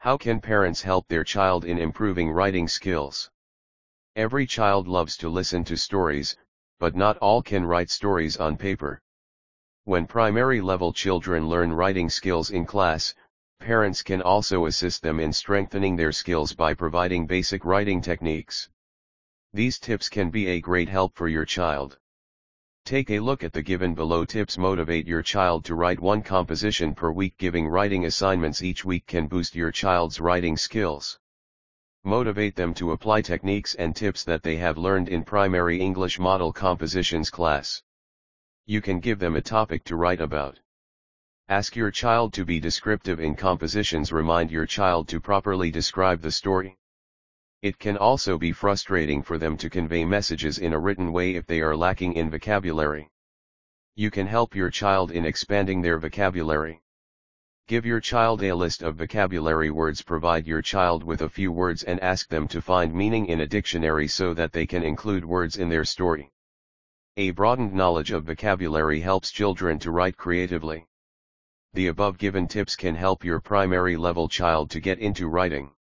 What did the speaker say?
How can parents help their child in improving writing skills? Every child loves to listen to stories, but not all can write stories on paper. When primary level children learn writing skills in class, parents can also assist them in strengthening their skills by providing basic writing techniques. These tips can be a great help for your child. Take a look at the given below tips motivate your child to write one composition per week giving writing assignments each week can boost your child's writing skills. Motivate them to apply techniques and tips that they have learned in primary English model compositions class. You can give them a topic to write about. Ask your child to be descriptive in compositions remind your child to properly describe the story. It can also be frustrating for them to convey messages in a written way if they are lacking in vocabulary. You can help your child in expanding their vocabulary. Give your child a list of vocabulary words provide your child with a few words and ask them to find meaning in a dictionary so that they can include words in their story. A broadened knowledge of vocabulary helps children to write creatively. The above given tips can help your primary level child to get into writing.